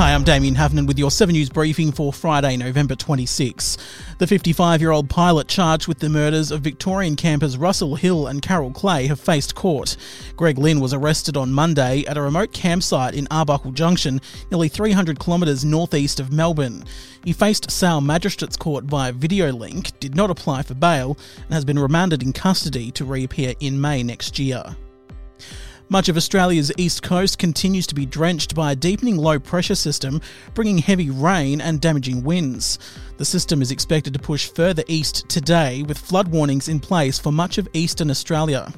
Hi, I'm Damien Havnan with your 7 News briefing for Friday, November 26. The 55 year old pilot charged with the murders of Victorian campers Russell Hill and Carol Clay have faced court. Greg Lynn was arrested on Monday at a remote campsite in Arbuckle Junction, nearly 300 kilometres northeast of Melbourne. He faced Sale Magistrates Court via video link, did not apply for bail, and has been remanded in custody to reappear in May next year. Much of Australia's east coast continues to be drenched by a deepening low pressure system, bringing heavy rain and damaging winds. The system is expected to push further east today, with flood warnings in place for much of eastern Australia.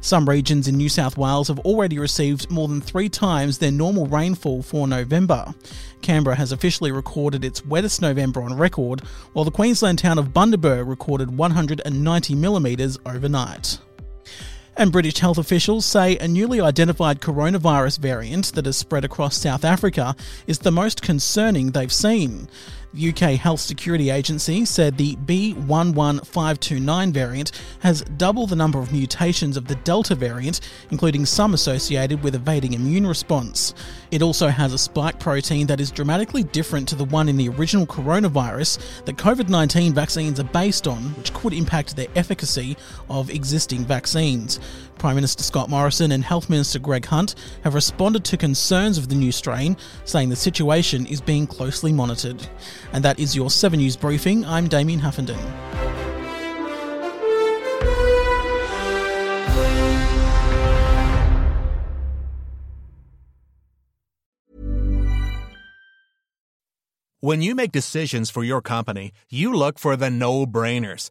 Some regions in New South Wales have already received more than three times their normal rainfall for November. Canberra has officially recorded its wettest November on record, while the Queensland town of Bundaberg recorded 190 millimetres overnight. And British health officials say a newly identified coronavirus variant that has spread across South Africa is the most concerning they've seen. The UK Health Security Agency said the B11529 variant has double the number of mutations of the Delta variant, including some associated with evading immune response. It also has a spike protein that is dramatically different to the one in the original coronavirus that COVID 19 vaccines are based on, which could impact the efficacy of existing vaccines. Prime Minister Scott Morrison and Health Minister Greg Hunt have responded to concerns of the new strain, saying the situation is being closely monitored. And that is your 7 News briefing. I'm Damien Huffenden. When you make decisions for your company, you look for the no brainers.